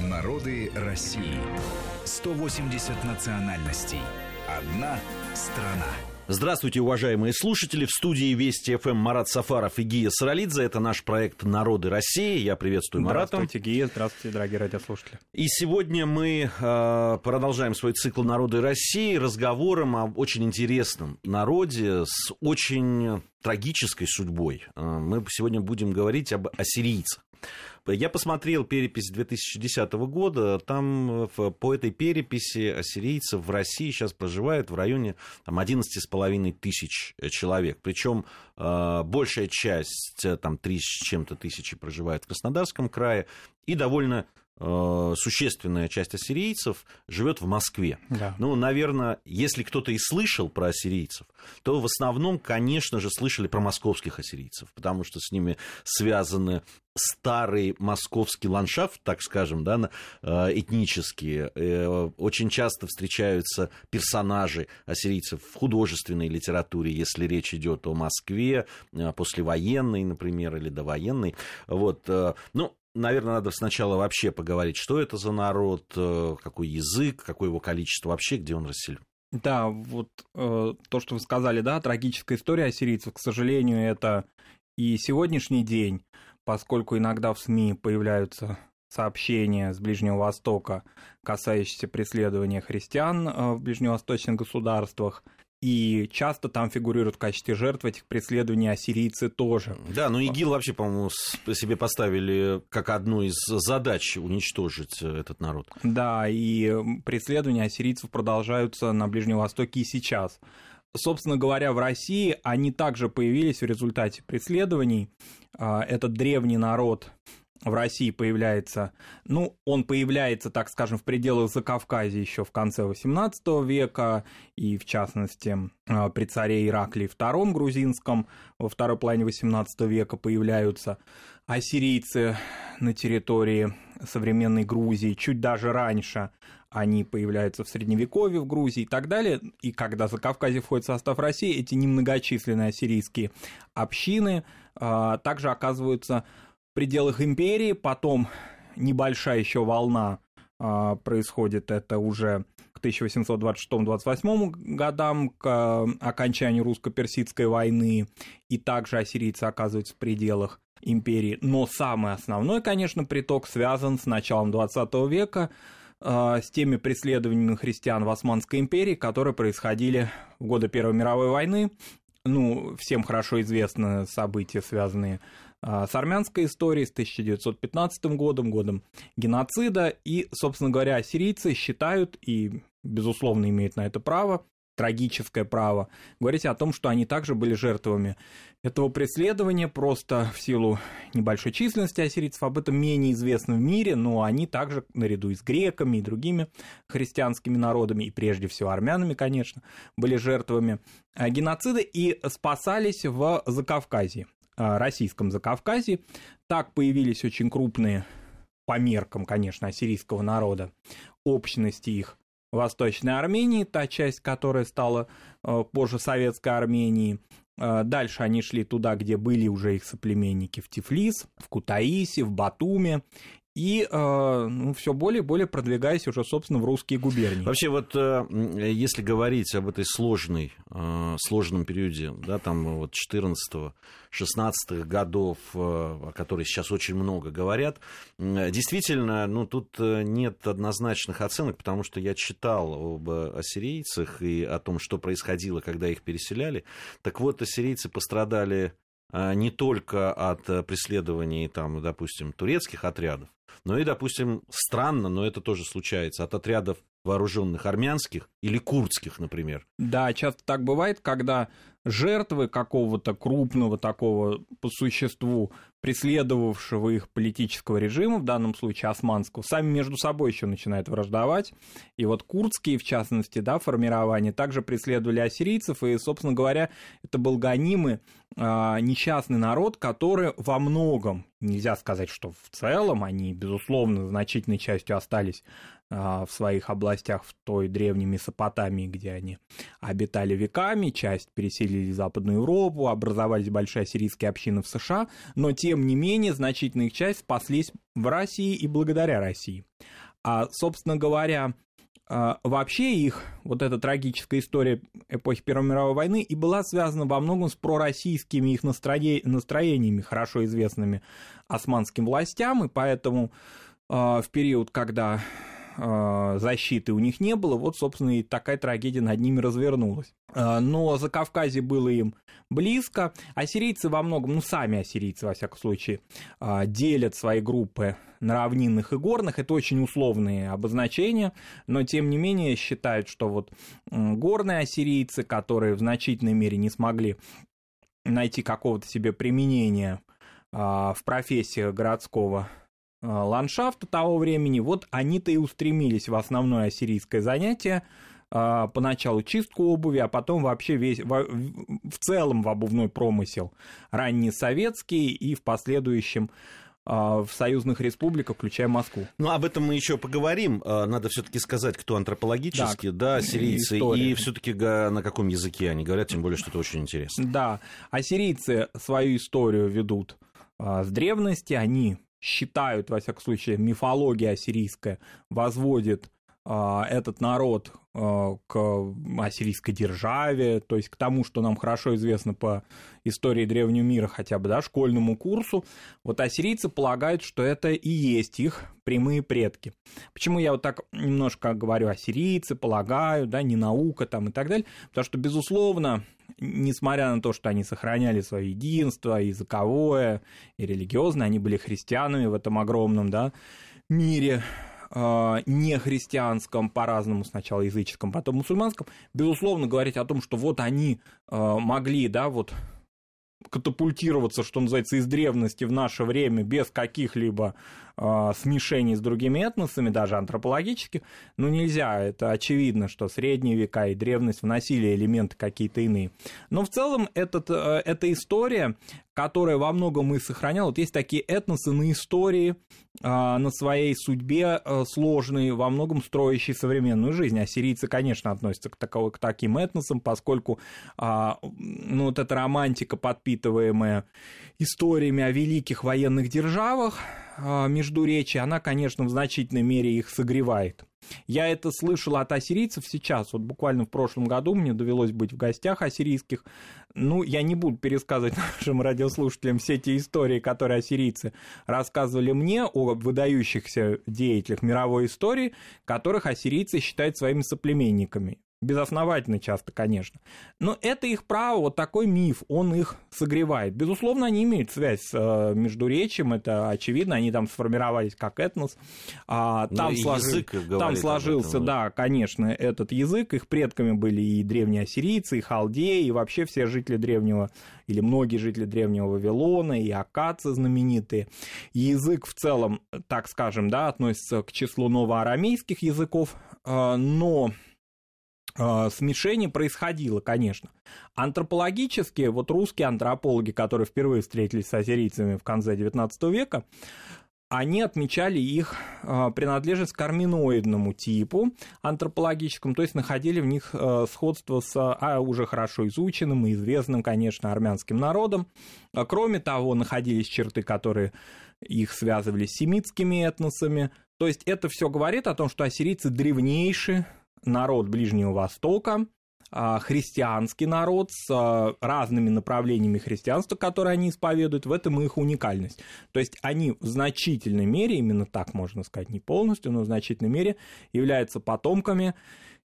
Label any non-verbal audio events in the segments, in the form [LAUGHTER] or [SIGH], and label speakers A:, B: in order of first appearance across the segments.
A: Народы России. 180 национальностей. Одна страна.
B: Здравствуйте, уважаемые слушатели. В студии Вести ФМ Марат Сафаров и Гия Саралидзе. Это наш проект «Народы России». Я приветствую Марата.
C: Здравствуйте, Гия. Здравствуйте, дорогие радиослушатели.
B: И сегодня мы э, продолжаем свой цикл «Народы России» разговором о очень интересном народе с очень трагической судьбой. Э, мы сегодня будем говорить об ассирийцах. Я посмотрел перепись 2010 года. Там по этой переписи ассирийцев в России сейчас проживает в районе там, 11,5 тысяч человек. Причем э, большая часть, э, там 3 с чем-то тысячи проживает в Краснодарском крае. И довольно Э, существенная часть ассирийцев живет в Москве. Да. Ну, наверное, если кто-то и слышал про ассирийцев, то в основном, конечно же, слышали про московских ассирийцев, потому что с ними связаны старый московский ландшафт, так скажем, да, э, этнические. Э, очень часто встречаются персонажи ассирийцев в художественной литературе, если речь идет о Москве, послевоенной, например, или довоенной. Вот. Ну, наверное, надо сначала вообще поговорить, что это за народ, э, какой язык, какое его количество вообще, где он расселен.
C: Да, вот э, то, что вы сказали, да, трагическая история ассирийцев, к сожалению, это и сегодняшний день, поскольку иногда в СМИ появляются сообщения с Ближнего Востока, касающиеся преследования христиан э, в ближневосточных государствах, и часто там фигурируют в качестве жертв этих преследований ассирийцы тоже.
B: Да, но ИГИЛ вообще, по-моему, себе поставили как одну из задач уничтожить э, этот народ.
C: Да, и преследования ассирийцев продолжаются на Ближнем Востоке и сейчас. Собственно говоря, в России они также появились в результате преследований. А, этот древний народ в России появляется, ну, он появляется, так скажем, в пределах Закавказья еще в конце XVIII века, и в частности а, при царе Ираклии II грузинском во второй половине XVIII века появляются ассирийцы на территории современной Грузии, чуть даже раньше они появляются в Средневековье в Грузии и так далее. И когда Закавказье входит в состав России, эти немногочисленные ассирийские общины а, также оказываются пределах империи, потом небольшая еще волна а, происходит, это уже к 1826-28 годам, к а, окончанию русско-персидской войны, и также ассирийцы оказываются в пределах империи. Но самый основной, конечно, приток связан с началом 20 века, а, с теми преследованиями христиан в Османской империи, которые происходили в годы Первой мировой войны. Ну, всем хорошо известны события, связанные а, с армянской историей, с 1915 годом, годом геноцида. И, собственно говоря, сирийцы считают и, безусловно, имеют на это право, трагическое право, говорить о том, что они также были жертвами этого преследования, просто в силу небольшой численности ассирийцев, об этом менее известно в мире, но они также, наряду с греками и другими христианскими народами, и прежде всего армянами, конечно, были жертвами а, геноцида и спасались в Закавказье. Э, российском Закавказье. Так появились очень крупные, по меркам, конечно, ассирийского народа, общности их Восточной Армении, та часть, которая стала э, позже Советской Арменией. Э, дальше они шли туда, где были уже их соплеменники в Тифлис, в Кутаиси, в Батуме и э, ну, все более и более продвигаясь уже, собственно, в русские губернии.
B: Вообще, вот э, если говорить об этой сложной, э, сложном периоде, да, там вот 14-16 годов, о которой сейчас очень много говорят, действительно, ну, тут нет однозначных оценок, потому что я читал об ассирийцах и о том, что происходило, когда их переселяли. Так вот, ассирийцы пострадали не только от преследований, там, допустим, турецких отрядов, но и, допустим, странно, но это тоже случается, от отрядов вооруженных армянских или курдских, например.
C: Да, часто так бывает, когда жертвы какого-то крупного такого по существу преследовавшего их политического режима, в данном случае османского, сами между собой еще начинают враждовать. И вот курдские, в частности, да, формирования также преследовали ассирийцев, и, собственно говоря, это был гонимый а, несчастный народ, который во многом, нельзя сказать, что в целом они безусловно, значительной частью остались в своих областях в той древней Месопотамии, где они обитали веками, часть переселили в Западную Европу, образовались большие ассирийские общины в США, но тем не менее значительная их часть спаслись в России и благодаря России. А, собственно говоря, а, вообще их, вот эта трагическая история эпохи Первой мировой войны и была связана во многом с пророссийскими их настроениями, хорошо известными османским властям, и поэтому в период, когда а, защиты у них не было, вот, собственно, и такая трагедия над ними развернулась. А, но за Кавказе было им близко. Ассирийцы во многом, ну, сами ассирийцы, во всяком случае, а, делят свои группы на равнинных и горных. Это очень условные обозначения, но, тем не менее, считают, что вот горные ассирийцы, которые в значительной мере не смогли найти какого-то себе применения в профессиях городского Э, ландшафта того времени, вот они-то и устремились в основное ассирийское занятие, э, поначалу чистку обуви, а потом вообще весь, в, целом в обувной промысел, ранний советский и в последующем э, в союзных республиках, включая Москву.
B: Ну, об этом мы еще поговорим. Надо все-таки сказать, кто антропологически, да, да сирийцы, и все-таки на каком языке они говорят, тем более, что это очень интересно.
C: Да, ассирийцы свою историю ведут с древности, они считают, во всяком случае, мифология ассирийская возводит этот народ а, к ассирийской державе, то есть к тому, что нам хорошо известно по истории древнего мира, хотя бы, да, школьному курсу, вот ассирийцы полагают, что это и есть их прямые предки. Почему я вот так немножко говорю ассирийцы, полагаю, да, не наука там и так далее, потому что, безусловно, несмотря на то, что они сохраняли свое единство языковое и религиозное, они были христианами в этом огромном, да, мире, э, не христианском, по-разному сначала языческом, потом мусульманском, безусловно, говорить о том, что вот они э, могли, да, вот катапультироваться, что называется, из древности в наше время без каких-либо э, смешений с другими этносами, даже антропологических, ну нельзя, это очевидно, что средние века и древность вносили элементы какие-то иные. Но в целом этот, э, эта история, которая во многом и сохраняла, вот есть такие этносы на истории, э, на своей судьбе э, сложные, во многом строящие современную жизнь. Ассирийцы, конечно, относятся к, таковой, к таким этносам, поскольку э, ну, вот эта романтика, подпитываемая историями о великих военных державах, а, междуречия, она, конечно, в значительной мере их согревает. Я это слышал от ассирийцев сейчас, вот буквально в прошлом году мне довелось быть в гостях ассирийских. Ну, я не буду пересказывать [LAUGHS] нашим радиослушателям все те истории, которые ассирийцы рассказывали мне о выдающихся деятелях мировой истории, которых ассирийцы считают своими соплеменниками безосновательно часто, конечно. Но это их право, вот такой миф, он их согревает. Безусловно, они имеют связь с э, Междуречием, это очевидно, они там сформировались как этнос. А, там, ну, сложи... там сложился, этом, да, конечно, этот язык, их предками были и древние ассирийцы, и халдеи, и вообще все жители древнего, или многие жители древнего Вавилона, и акадцы знаменитые. Язык в целом, так скажем, да, относится к числу новоарамейских языков, э, но смешение происходило, конечно. Антропологически, вот русские антропологи, которые впервые встретились с ассирийцами в конце XIX века, они отмечали их а, принадлежность к арминоидному типу антропологическому, то есть находили в них а, сходство с а, уже хорошо изученным и известным, конечно, армянским народом. Кроме того, находились черты, которые их связывали с семитскими этносами. То есть это все говорит о том, что ассирийцы древнейший народ Ближнего Востока, а, христианский народ с а, разными направлениями христианства, которые они исповедуют, в этом их уникальность. То есть они в значительной мере, именно так можно сказать, не полностью, но в значительной мере являются потомками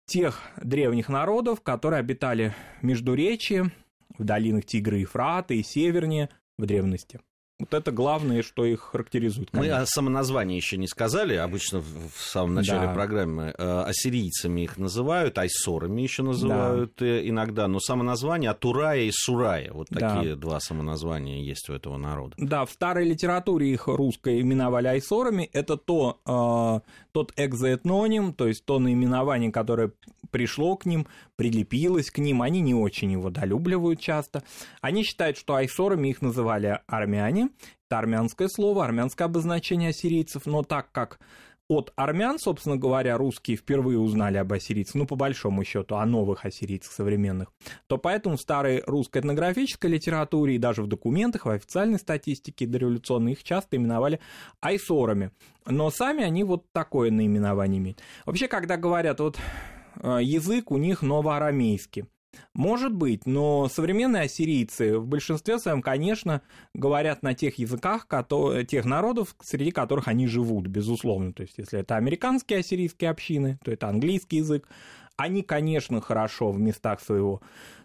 C: тех древних народов, которые обитали в Междуречии, в долинах Тигра и Фрата и севернее в древности. Вот это главное, что их характеризует.
B: Конечно. Мы о самоназвании еще не сказали. Обычно в самом начале да. программы э, ассирийцами их называют, айсорами еще называют да. Э, иногда. Но самоназвание Атурая и Сурая. Вот такие да. два самоназвания есть у этого народа.
C: Да, в старой литературе их русской именовали айсорами. Это то, э, тот экзоэтноним, то есть то наименование, которое пришло к ним, прилепилось к ним. Они не очень его долюбливают часто. Они считают, что айсорами их называли армяне. Это армянское слово, армянское обозначение ассирийцев, но так как от армян, собственно говоря, русские впервые узнали об ассирийцах, ну, по большому счету, о новых ассирийцах современных, то поэтому в старой русской этнографической литературе и даже в документах, в официальной статистике дореволюционной их часто именовали айсорами. Но сами они вот такое наименование имеют. Вообще, когда говорят, вот э, язык у них новоарамейский, может быть, но современные ассирийцы в большинстве своем, конечно, говорят на тех языках, которые, тех народов, среди которых они живут, безусловно. То есть, если это американские ассирийские общины, то это английский язык. Они, конечно, хорошо в местах своего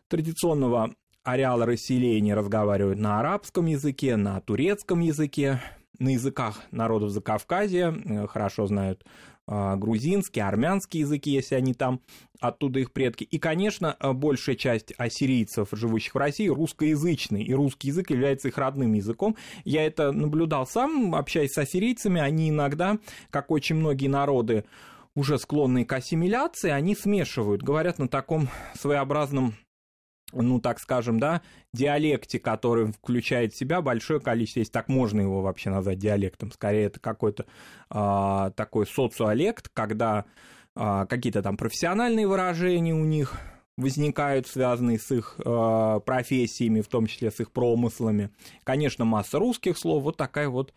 C: традиционного ареала расселения разговаривают на арабском языке, на турецком языке, на языках народов Закавказья, э, хорошо знают грузинский, армянский языки, если они там, оттуда их предки. И, конечно, а, большая часть ассирийцев, живущих в России, русскоязычный, и русский язык является их родным языком. Я это наблюдал сам, общаясь с ассирийцами, они иногда, как очень многие народы, уже склонные к ассимиляции, они смешивают, говорят на таком своеобразном ну, так скажем, да, диалекте, который включает в себя большое количество, если так можно его вообще назвать диалектом, скорее это какой-то а, такой социолект, когда а, какие-то там профессиональные выражения у них возникают, связанные с их э, профессиями, в том числе с их промыслами. Конечно, масса русских слов, вот такая вот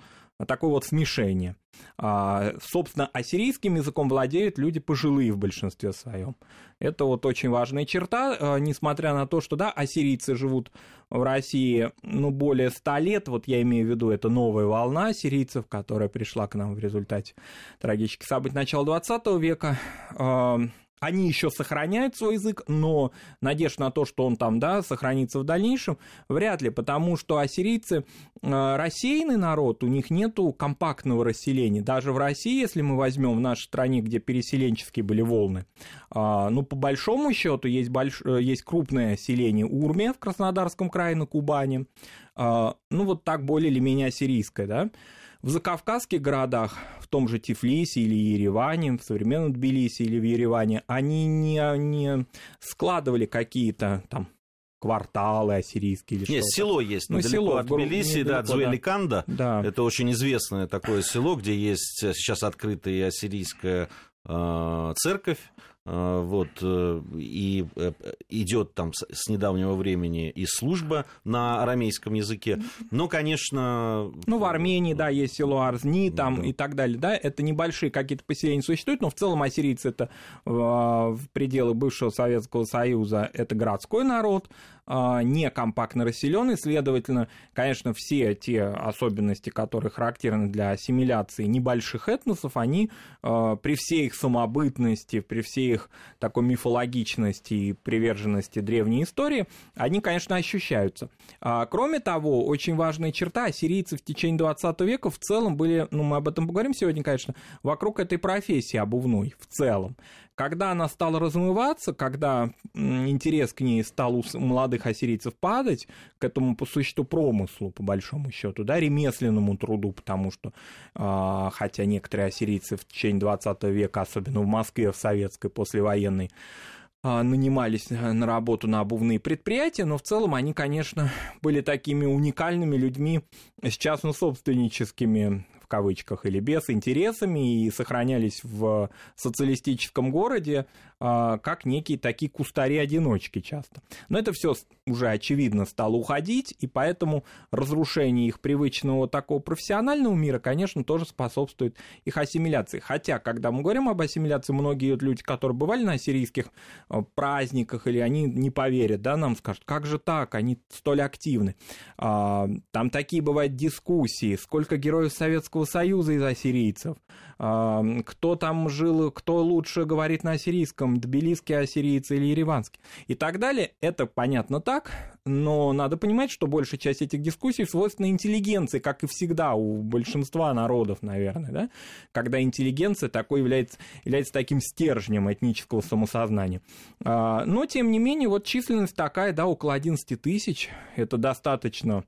C: такое вот смешение. А, собственно, ассирийским языком владеют люди пожилые в большинстве своем. Это вот очень важная черта, а, несмотря на то, что, да, ассирийцы живут в России, ну, более ста лет, вот я имею в виду, это новая волна ассирийцев, которая пришла к нам в результате трагических событий начала 20 века, а, они еще сохраняют свой язык, но надежда на то, что он там, да, сохранится в дальнейшем, вряд ли, потому что ассирийцы э, рассеянный народ, у них нету компактного расселения. Даже в России, если мы возьмем в нашей стране, где переселенческие были волны, э, ну, по большому счету есть, больш... Э, есть крупное селение Урме в Краснодарском крае на Кубани, э, ну, вот так более или менее ассирийское, да, в закавказских городах, в том же Тифлисе или Ереване, в современном Тбилиси или в Ереване, они не, не складывали какие-то там кварталы ассирийские или
B: Нет,
C: что-то.
B: село есть
C: ну, село,
B: от Тбилиси, да, Дзуэликанда.
C: Да.
B: Это очень известное такое село, где есть сейчас открытая ассирийская э, церковь. А, вот, э, и э, идет там с недавнего времени и служба на арамейском языке. Но, конечно...
C: Ну, в Армении, да, есть село Арзни там да. и так далее, да, это небольшие какие-то поселения существуют, но в целом ассирийцы это в пределы бывшего Советского Союза, это городской народ, а, не компактно расселенный, следовательно, конечно, все те особенности, которые характерны для ассимиляции небольших этносов, они а, при всей их самобытности, при всей их такой мифологичности и приверженности древней истории, они, конечно, ощущаются. А, кроме того, очень важная черта, ассирийцы в течение 20 века в целом были, ну, мы об этом поговорим сегодня, конечно, вокруг этой профессии обувной в целом. Когда она стала размываться, когда интерес к ней стал у молодых ассирийцев падать, к этому по существу промыслу, по большому счету, да, ремесленному труду, потому что, э, хотя некоторые ассирийцы в течение 20 века, особенно в Москве, в советской, послевоенной, а, нанимались на работу на обувные предприятия, но в целом они, конечно, были такими уникальными людьми с частно-собственническими в кавычках или без интересами и сохранялись в социалистическом городе а, как некие такие кустари-одиночки часто. Но это все уже очевидно стало уходить, и поэтому разрушение их привычного такого профессионального мира, конечно, тоже способствует их ассимиляции. Хотя, когда мы говорим об ассимиляции, многие люди, которые бывали на сирийских а, праздниках, или они не поверят, да, нам скажут, как же так, они столь активны. А, там такие бывают дискуссии, сколько героев Советского Союза из ассирийцев, кто там жил, кто лучше говорит на ассирийском, тбилисский ассирийцы или ереванский и так далее. Это понятно так, но надо понимать, что большая часть этих дискуссий свойственна интеллигенции, как и всегда у большинства народов, наверное, да? когда интеллигенция такой является, является таким стержнем этнического самосознания. А, но, тем не менее, вот численность такая, да, около 11 тысяч, это достаточно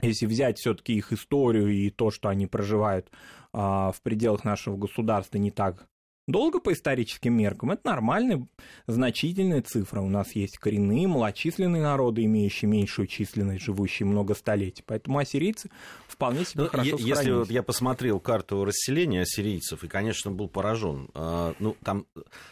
C: если взять все-таки их историю и то, что они проживают а, в пределах нашего государства не так долго по историческим меркам, это нормальная, значительная цифра. У нас есть коренные, малочисленные народы, имеющие меньшую численность, живущие много столетий. Поэтому ассирийцы вполне себе ну, хорошо
B: Если сохранились. вот я посмотрел карту расселения ассирийцев, и, конечно, был поражен. А, ну, там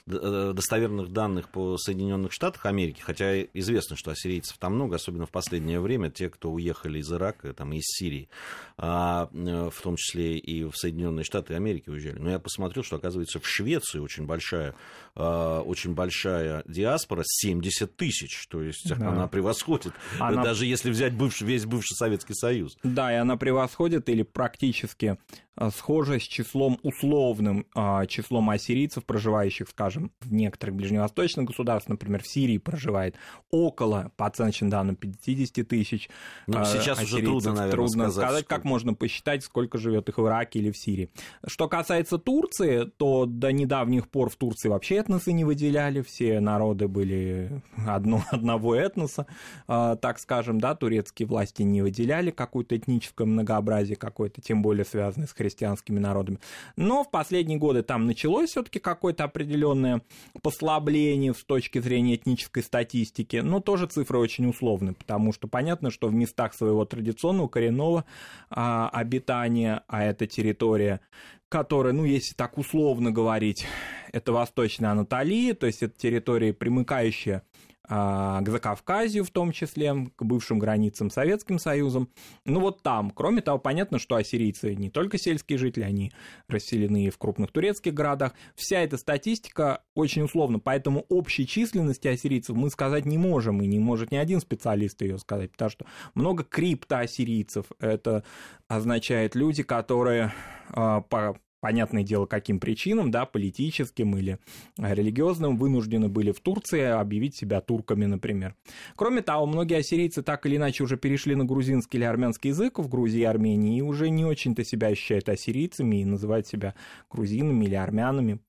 B: э, достоверных данных по Соединенных Штатах Америки, хотя известно, что ассирийцев там много, особенно в последнее время, те, кто уехали из Ирака, там, из Сирии, а, э, в том числе и в Соединенные Штаты Америки уезжали. Но я посмотрел, что, оказывается, в Швеции очень большая, а, очень большая диаспора, 70 тысяч, то есть да. она превосходит, она... даже если взять бывший, весь бывший Советский Союз.
C: Да, и она превосходит или практически а, схожа с числом условным, а, числом ассирийцев, проживающих, скажем, в некоторых ближневосточных государствах, например, в Сирии проживает около, по оценочным данным, 50 тысяч
B: ну, сейчас уже трудно, наверное,
C: трудно сказать, сказать как можно посчитать, сколько живет их в Ираке или в Сирии. Что касается Турции, то до недавних пор в Турции вообще этносы не выделяли, все народы были одно, [LAUGHS] одного этноса, а, так скажем, да, турецкие власти не выделяли какое-то этническое многообразие какое-то, тем более связанное с христианскими народами. Но в последние годы там началось все-таки какое-то определенное послабление с точки зрения этнической статистики, но тоже цифры очень условны, потому что понятно, что в местах своего традиционного коренного а, обитания, а это территория которая, ну, если так условно говорить, это Восточная Анатолия, то есть это территория, примыкающая а, к Закавказью в том числе, к бывшим границам Советским Союзом. Ну вот там. Кроме того, понятно, что ассирийцы не только сельские жители, они расселены в крупных турецких городах. Вся эта статистика очень условна, поэтому общей численности ассирийцев мы сказать не можем, и не может ни один специалист ее сказать, потому что много криптоассирийцев. Это означает люди, которые а, по понятное дело, каким причинам, да, политическим или э, религиозным, вынуждены были в Турции объявить себя турками, например. Кроме того, многие ассирийцы так или иначе уже перешли на грузинский или армянский язык в Грузии и Армении и уже не очень-то себя ощущают ассирийцами и называют себя грузинами или армянами.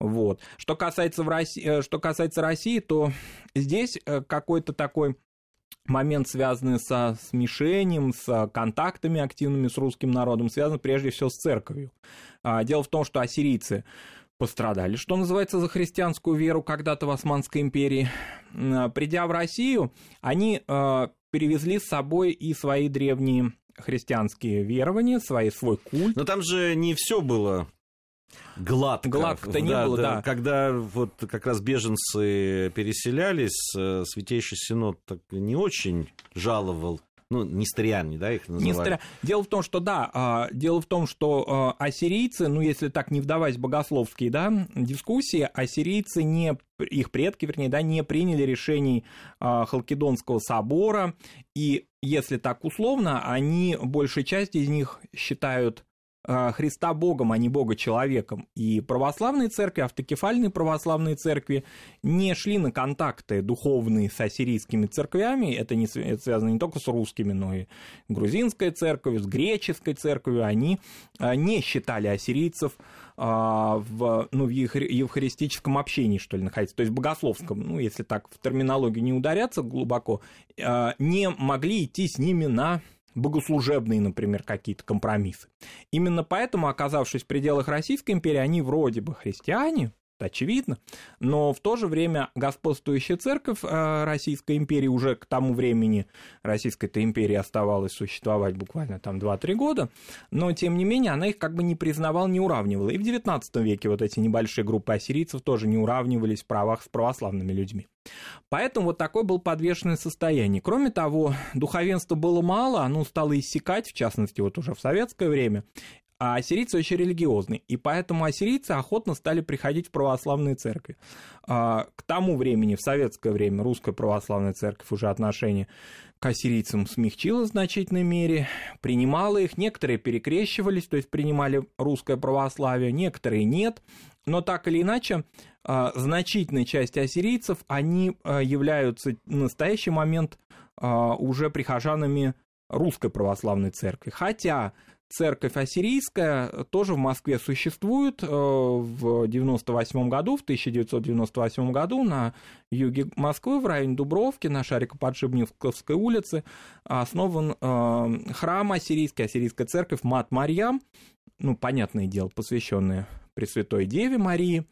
C: Вот. Что касается, в России, э, что касается России, то здесь э, какой-то такой момент, связанный со смешением, с контактами активными с русским народом, связан прежде всего с церковью. А, дело в том, что ассирийцы пострадали, что называется, за христианскую веру когда-то в Османской империи. А, придя в Россию, они а, перевезли с собой и свои древние христианские верования, свои, свой культ.
B: Но там же не все было гладко.
C: Гладко-то не было, да.
B: Когда вот как раз беженцы переселялись, э, Святейший Синод так не очень жаловал ну, нестериане, да, их называют. Нестыря...
C: Дело в том, что, да, а, дело в том, что а, ассирийцы, ну, если так не вдаваясь в богословские, да, дискуссии, ассирийцы не, их предки, вернее, да, не приняли решений а, Халкидонского собора, и если так условно, они, большая часть из них считают Христа Богом, а не Бога человеком. И православные церкви, автокефальные православные церкви не шли на контакты духовные с ассирийскими церквями. Это, не, это связано не только с русскими, но и грузинской церковью, с греческой церковью. Они а, не считали ассирийцев а, в, ну, в евхаристическом общении, что ли, находиться, то есть богословском, ну, если так в терминологию не ударяться глубоко, не могли идти с ними на богослужебные, например, какие-то компромиссы. Именно поэтому, оказавшись в пределах Российской империи, они вроде бы христиане, очевидно, но в то же время господствующая церковь э, Российской империи уже к тому времени Российской-то империи оставалось существовать буквально там 2-3 года, но тем не менее она их как бы не признавала, не уравнивала. И в 19 веке вот эти небольшие группы ассирийцев тоже не уравнивались в правах с православными людьми. Поэтому вот такое было подвешенное состояние. Кроме того, духовенства было мало, оно стало иссякать, в частности, вот уже в советское время, а ассирийцы очень религиозны, и поэтому ассирийцы охотно стали приходить в православные церкви. А, к тому времени, в советское время, русская православная церковь уже отношение к ассирийцам смягчила в значительной мере, принимала их, некоторые перекрещивались, то есть принимали русское православие, некоторые нет, но так или иначе, а, значительная часть ассирийцев, они а, являются в настоящий момент уже прихожанами русской православной церкви. Хотя церковь ассирийская тоже в Москве существует. Э, в 98 году, в 1998 году на юге Москвы, в районе Дубровки, на Шарико-Подшипниковской улице, основан э, храм ассирийский, ассирийская церковь Мат Марьям, ну, понятное дело, посвященная Пресвятой Деве Марии,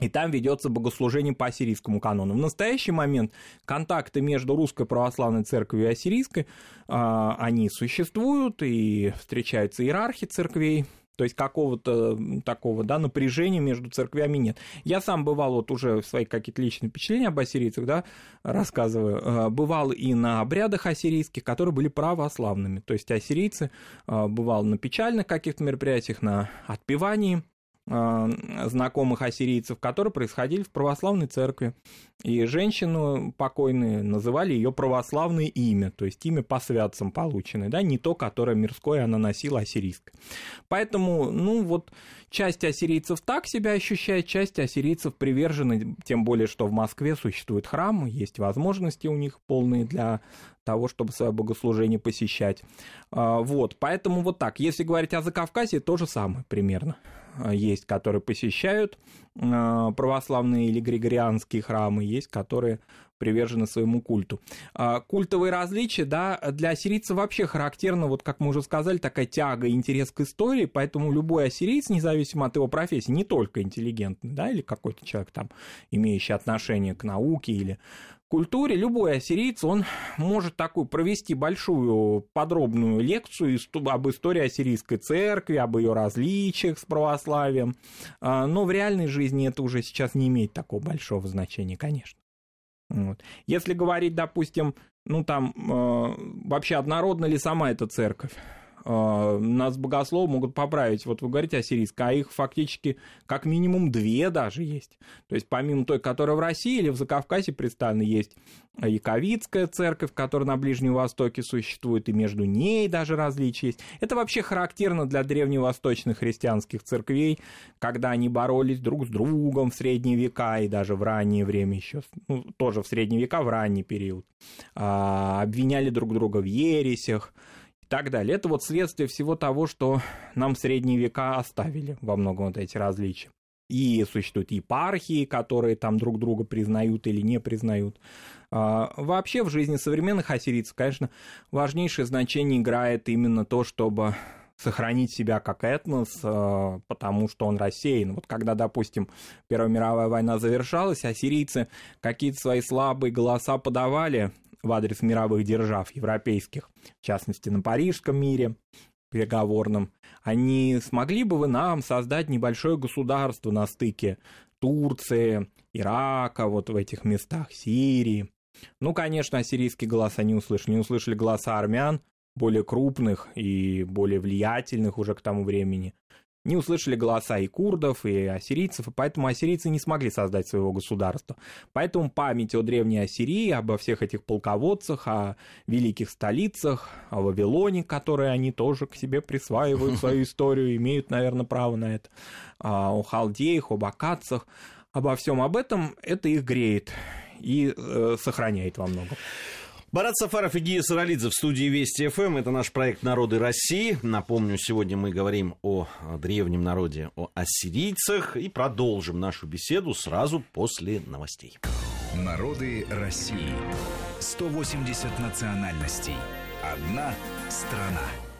C: и там ведется богослужение по ассирийскому канону. В настоящий момент контакты между Русской Православной Церковью и Ассирийской, а, они существуют, и встречаются иерархи церквей, то есть какого-то такого да, напряжения между церквями нет. Я сам бывал, вот уже свои какие-то личные впечатления об ассирийцах, да, рассказываю, э, бывал и на обрядах ассирийских, которые были православными. То есть ассирийцы э, бывал на печальных каких-то мероприятиях, на отпевании знакомых ассирийцев, которые происходили в православной церкви. И женщину покойную называли ее православное имя, то есть имя по святцам полученное, да, не то, которое мирское она носила ассирийское. Поэтому, ну вот, часть ассирийцев так себя ощущает, часть ассирийцев привержены, тем более, что в Москве существует храм, есть возможности у них полные для того, чтобы свое богослужение посещать. А, вот, поэтому вот так. Если говорить о Закавказье, то же самое примерно. Э, есть, которые посещают э, православные или григорианские храмы, есть, которые привержены своему культу. А, культовые различия, да, для ассирийцев вообще характерно, вот как мы уже сказали, такая тяга интерес к истории, поэтому любой ассирийц, независимо от его профессии, не только интеллигентный, да, или какой-то человек там, имеющий отношение к науке или культуре любой ассирийц, он может такую провести большую подробную лекцию об истории ассирийской церкви, об ее различиях с православием, а, но в реальной жизни это уже сейчас не имеет такого большого значения, конечно. Вот. Если говорить, допустим, ну там э, вообще однородна ли сама эта церковь? А, нас богословы могут поправить. Вот вы говорите о сирийской, а их фактически как минимум две даже есть. То есть помимо той, которая в России или в Закавказье представлена, есть Яковицкая церковь, которая на Ближнем Востоке существует, и между ней даже различия есть. Это вообще характерно для древневосточных христианских церквей, когда они боролись друг с другом в средние века и даже в раннее время еще, ну, тоже в средние века, в ранний период. А, обвиняли друг друга в ересях, так далее. Это вот следствие всего того, что нам в средние века оставили во многом вот эти различия. И существуют епархии, которые там друг друга признают или не признают. А, вообще в жизни современных ассирийцев, конечно, важнейшее значение играет именно то, чтобы сохранить себя как этнос, а, потому что он рассеян. Вот когда, допустим, Первая мировая война завершалась, ассирийцы какие-то свои слабые голоса подавали, в адрес мировых держав европейских, в частности на парижском мире переговорном, они смогли бы вы нам создать небольшое государство на стыке Турции, Ирака, вот в этих местах, Сирии. Ну, конечно, ассирийские голоса не услышали, не услышали голоса армян, более крупных и более влиятельных уже к тому времени не услышали голоса и курдов, и ассирийцев, и поэтому ассирийцы не смогли создать своего государства. Поэтому память о древней Ассирии, обо всех этих полководцах, о великих столицах, о Вавилоне, которые они тоже к себе присваивают свою [LAUGHS] историю, имеют, наверное, право на это, а, о халдеях, об акадцах, обо всем об этом, это их греет и э, сохраняет во многом.
B: Барат Сафаров и Гия Саралидзе в студии Вести ФМ. Это наш проект «Народы России». Напомню, сегодня мы говорим о древнем народе, о ассирийцах. И продолжим нашу беседу сразу после новостей.
A: Народы России. 180 национальностей. Одна страна.